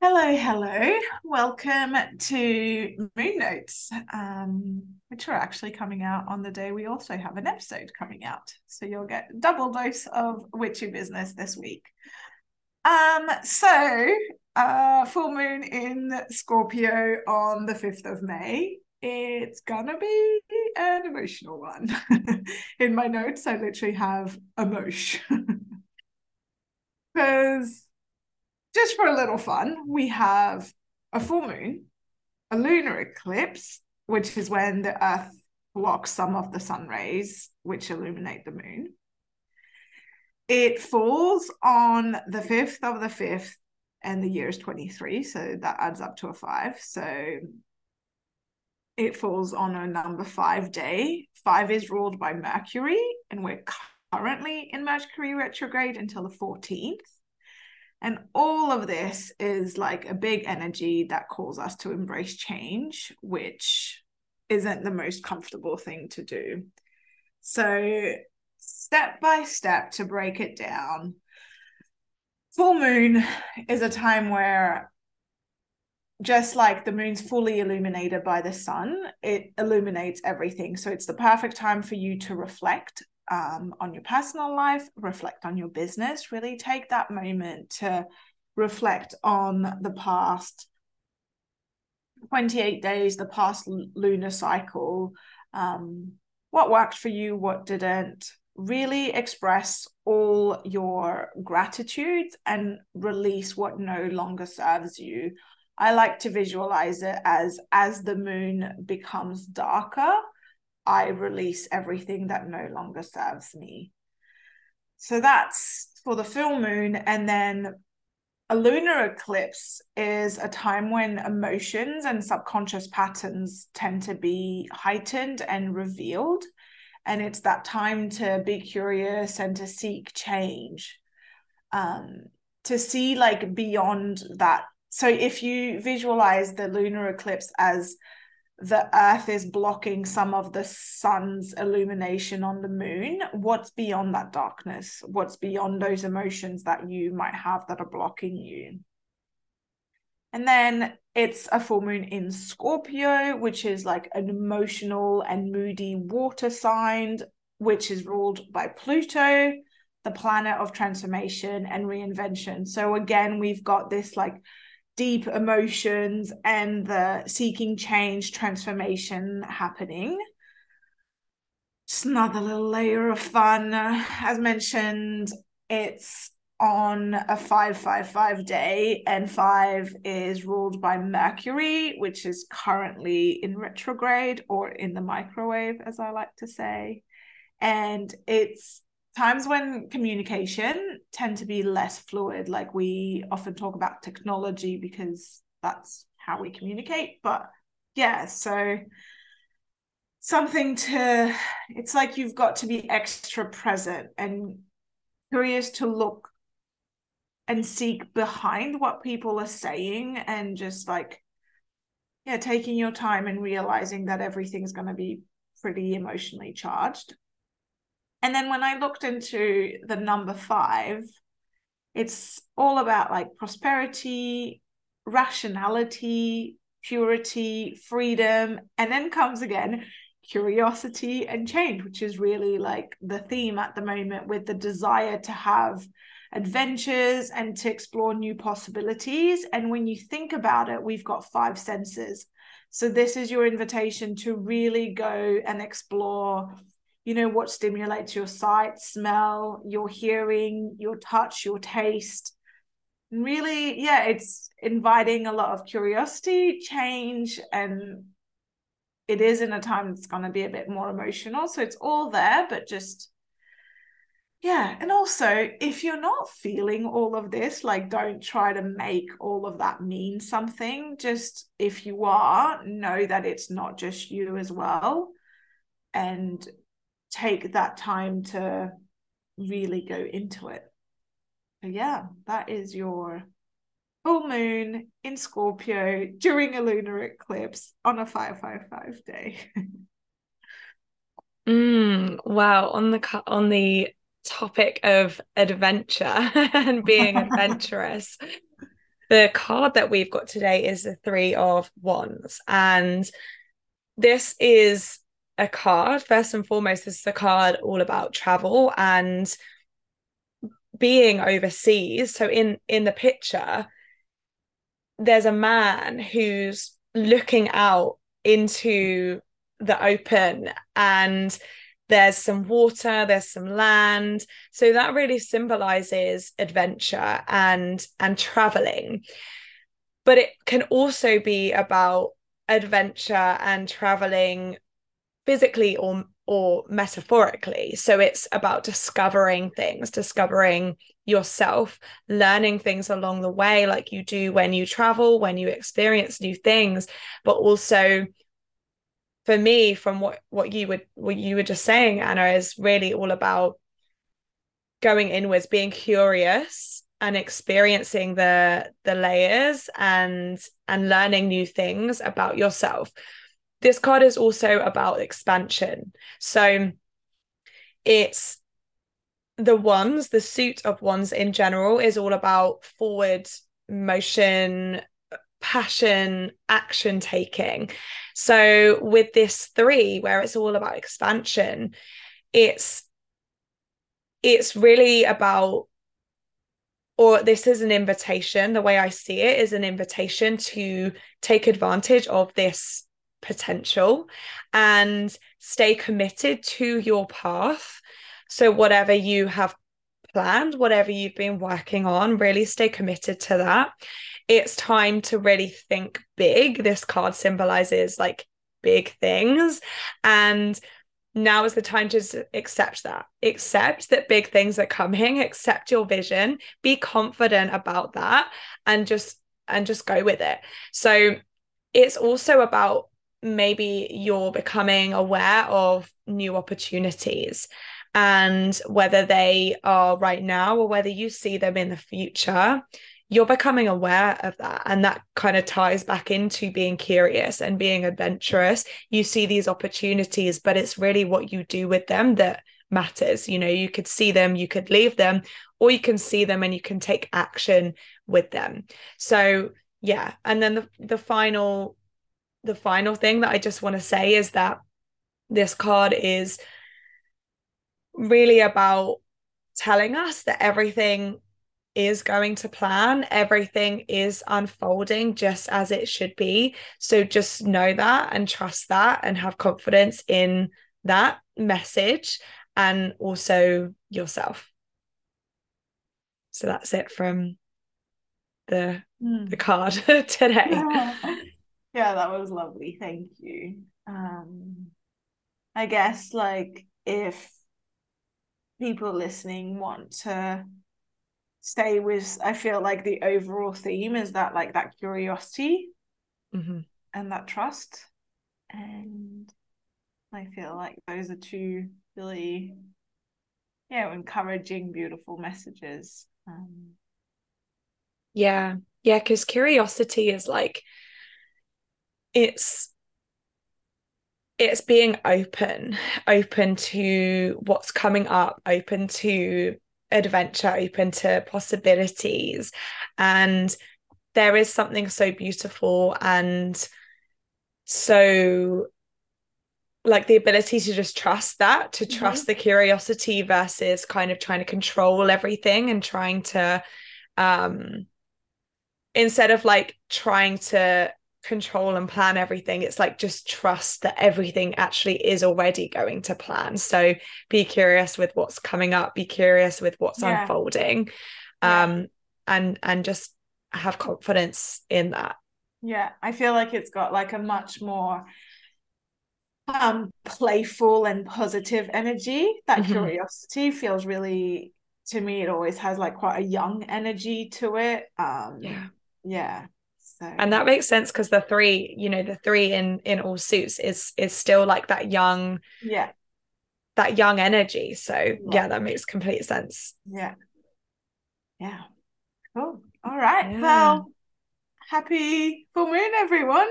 Hello, hello. Welcome to Moon Notes, um, which are actually coming out on the day we also have an episode coming out. So you'll get double dose of witchy business this week. Um, so uh, full moon in Scorpio on the 5th of May. It's gonna be an emotional one. in my notes, I literally have emotion. Because just for a little fun, we have a full moon, a lunar eclipse, which is when the Earth blocks some of the sun rays, which illuminate the moon. It falls on the 5th of the 5th, and the year is 23, so that adds up to a five. So it falls on a number five day. Five is ruled by Mercury, and we're currently in Mercury retrograde until the 14th. And all of this is like a big energy that calls us to embrace change, which isn't the most comfortable thing to do. So, step by step to break it down, full moon is a time where just like the moon's fully illuminated by the sun, it illuminates everything. So, it's the perfect time for you to reflect um, on your personal life, reflect on your business, really take that moment to reflect on the past 28 days, the past lunar cycle, um, what worked for you, what didn't. Really express all your gratitude and release what no longer serves you. I like to visualize it as as the moon becomes darker, I release everything that no longer serves me. So that's for the full moon. And then a lunar eclipse is a time when emotions and subconscious patterns tend to be heightened and revealed. And it's that time to be curious and to seek change, um, to see like beyond that. So if you visualize the lunar eclipse as the earth is blocking some of the sun's illumination on the moon. What's beyond that darkness? What's beyond those emotions that you might have that are blocking you? And then it's a full moon in scorpio which is like an emotional and moody water sign which is ruled by pluto the planet of transformation and reinvention. So again we've got this like deep emotions and the seeking change transformation happening. Just another little layer of fun. As mentioned it's on a 555 day and 5 is ruled by mercury which is currently in retrograde or in the microwave as i like to say. And it's times when communication tend to be less fluid like we often talk about technology because that's how we communicate but yeah so something to it's like you've got to be extra present and curious to look and seek behind what people are saying and just like yeah taking your time and realizing that everything's going to be pretty emotionally charged and then when I looked into the number five, it's all about like prosperity, rationality, purity, freedom, and then comes again curiosity and change, which is really like the theme at the moment with the desire to have adventures and to explore new possibilities. And when you think about it, we've got five senses. So, this is your invitation to really go and explore you know what stimulates your sight smell your hearing your touch your taste. And really yeah it's inviting a lot of curiosity change and it is in a time that's going to be a bit more emotional. So it's all there but just yeah. And also if you're not feeling all of this like don't try to make all of that mean something. Just if you are know that it's not just you as well. And take that time to really go into it. So yeah, that is your full moon in Scorpio during a lunar eclipse on a 555 day. mm, wow, on the on the topic of adventure and being adventurous. the card that we've got today is the three of wands and this is a card first and foremost this is a card all about travel and being overseas. So in in the picture there's a man who's looking out into the open and there's some water there's some land. So that really symbolizes adventure and and traveling. But it can also be about adventure and traveling physically or or metaphorically. So it's about discovering things discovering yourself learning things along the way like you do when you travel when you experience new things. But also for me from what what you would what you were just saying anna is really all about going inwards being curious and experiencing the the layers and and learning new things about yourself this card is also about expansion. So it's the wands the suit of wands in general is all about forward motion passion action taking. So with this three where it's all about expansion it's it's really about or this is an invitation the way i see it is an invitation to take advantage of this potential and stay committed to your path so whatever you have planned whatever you've been working on really stay committed to that it's time to really think big. This card symbolizes like big things. And now is the time to accept that. Accept that big things are coming, accept your vision, be confident about that and just and just go with it. So it's also about maybe you're becoming aware of new opportunities and whether they are right now or whether you see them in the future you're becoming aware of that. And that kind of ties back into being curious and being adventurous. You see these opportunities but it's really what you do with them that matters. You know you could see them you could leave them or you can see them and you can take action with them. So yeah. And then the, the final the final thing that i just want to say is that this card is really about telling us that everything is going to plan. Everything is unfolding just as it should be. So just know that and trust that and have confidence in that message and also yourself. So that's it from the mm. the card today. Yeah. Yeah, that was lovely. Thank you. Um I guess like if people listening want to stay with i feel like the overall theme is that like that curiosity mm-hmm. and that trust and i feel like those are two really yeah encouraging beautiful messages um, yeah yeah because curiosity is like it's it's being open open to what's coming up open to adventure, open to possibilities. And there is something so beautiful and so like the ability to just trust that to mm-hmm. trust mm-hmm. the curiosity versus kind of trying to control everything and trying to um instead of like trying to control and plan everything it's like just trust that everything actually is already going to plan so be curious with what's coming up be curious with what's yeah. unfolding um yeah. and and just have confidence in that yeah i feel like it's got like a much more um playful and positive energy that mm-hmm. curiosity feels really to me it always has like quite a young energy to it um yeah yeah so and that makes sense because the three, you know, the three in in all suits is is still like that young, yeah, that young energy. So yeah, yeah that makes complete sense. Yeah. Yeah. Cool. All right. Yeah. Well, happy full moon, everyone.